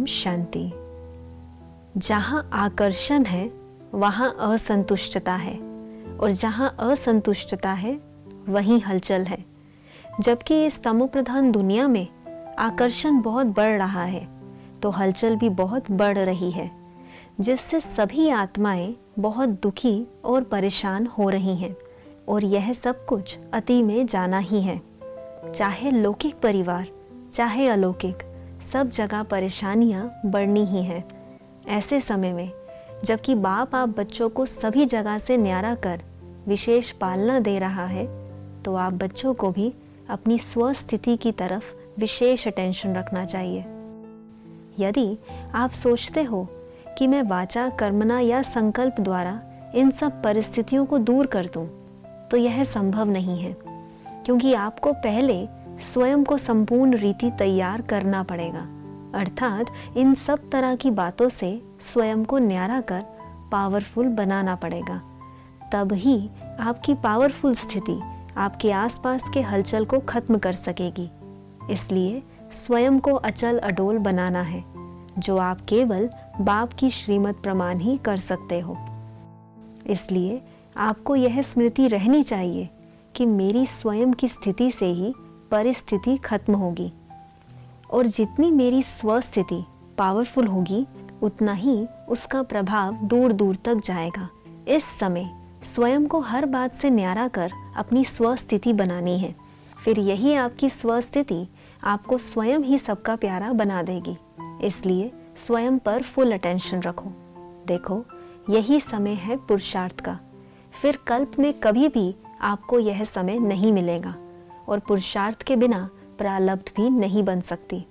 ओम शांति। जहाँ आकर्षण है, वहाँ असंतुष्टता है। और जहाँ असंतुष्टता है, वहीं हलचल है। जबकि इस तमो प्रधान दुनिया में आकर्षण बहुत बढ़ रहा है तो हलचल भी बहुत बढ़ रही है, जिससे सभी आत्माएँ बहुत दुखी और परेशान हो रही हैं। और यह सब कुछ अति में जाना ही है। चाहे लौकिक परिवार, चाहे अलौकिक सब जगह परेशानियाँ बढ़नी ही हैं। ऐसे समय में जबकि बाप आप बच्चों को सभी जगह से न्यारा कर विशेष पालना दे रहा है तो आप बच्चों को भी अपनी स्वस्थिति की तरफ़ विशेष अटेंशन रखना चाहिए। यदि आप सोचते हो कि मैं वाचा कर्मना या संकल्प द्वारा इन सब परिस्थितियों को दूर कर दूँ, तो यह संभव नहीं है क्योंकि आपको पहले स्वयं को संपूर्ण रीति तैयार करना पड़ेगा। अर्थात इन सब तरह की बातों से स्वयं को न्यारा कर पावरफुल बनाना पड़ेगा। तब ही आपकी पावरफुल स्थिति आपके आसपास के हलचल को खत्म कर सकेगी। इसलिए स्वयं को अचल अडोल बनाना है, जो आप केवल बाप की श्रीमत प्रमाण ही कर सकते हो। इसलिए आपको यह स्मृति रहनी चाहिए कि मेरी स्वयं की स्थिति से ही परिस्थिति खत्म होगी। और जितनी मेरी स्वस्थिति पावरफुल होगी, उतना ही उसका प्रभाव दूर दूर तक जाएगा। इस समय स्वयं को हर बात से न्यारा कर अपनी स्वस्थिति बनानी है। फिर यही आपकी स्वस्थिति आपको स्वयं ही सबका प्यारा बना देगी। इसलिए स्वयं पर फुल अटेंशन रखो। देखो, यही समय है पुरुषार्थ का। फिर कल्प में कभी भी आपको यह समय नहीं मिलेगा। और पुरुषार्थ के बिना प्रालब्ध भी नहीं बन सकती।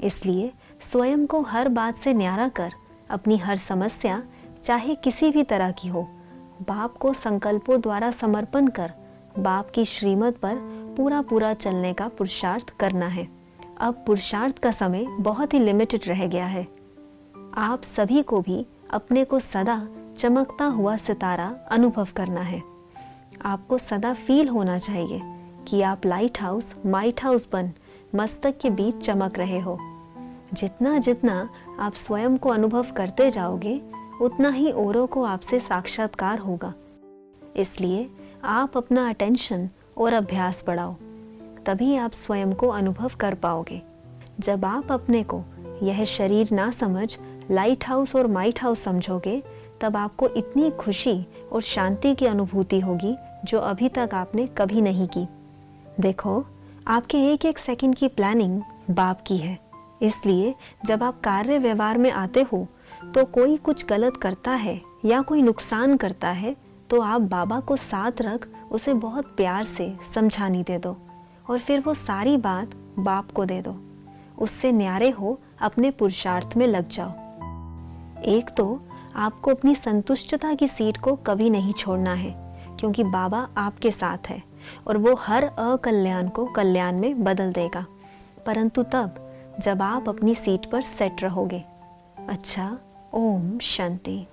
इसलिए स्वयं को हर बात से न्यारा कर अपनी हर समस्या, चाहे किसी भी तरह की हो, बाप को संकल्पों द्वारा समर्पण कर बाप की श्रीमत पर पूरा पूरा चलने का पुरुषार्थ करना है। अब पुरुषार्थ का समय बहुत ही लिमिटेड रह गया है। आप सभी को भी अपने को सदा चमकता हुआ सितारा अनुभव करना है। आपको सदा फील होना चाहिए। कि आप लाइट हाउस माइट हाउस बन, मस्तक के बीच चमक रहे हो। जितना जितना आप स्वयं को अनुभव करते जाओगे, उतना ही औरों को आपसे साक्षात्कार होगा। इसलिए आप अपना अटेंशन और अभ्यास बढ़ाओ, तभी आप स्वयं को अनुभव कर पाओगे। जब आप अपने को यह शरीर ना समझ लाइट हाउस और माइट हाउस समझोगे, तब आपको इतनी खुशी और शांति की अनुभूति होगी जो अभी तक आपने कभी नहीं की। देखो, आपके एक एक सेकंड की प्लानिंग बाप की है। इसलिए, जब आप कार्य व्यवहार में आते हो तो कोई कुछ गलत करता है या कोई नुकसान करता है तो आप बाबा को साथ रख उसे बहुत प्यार से समझानी दे दो और फिर वो सारी बात बाप को दे दो। उससे न्यारे हो, अपने पुरुषार्थ में लग जाओ। एक तो आपको अपनी संतुष्टता की सीट को कभी नहीं छोड़ना है, क्योंकि बाबा आपके साथ है। और वो हर अकल्याण को कल्याण में बदल देगा। परंतु तब, जब आप अपनी सीट पर सेट रहोगे। अच्छा ओम शांति।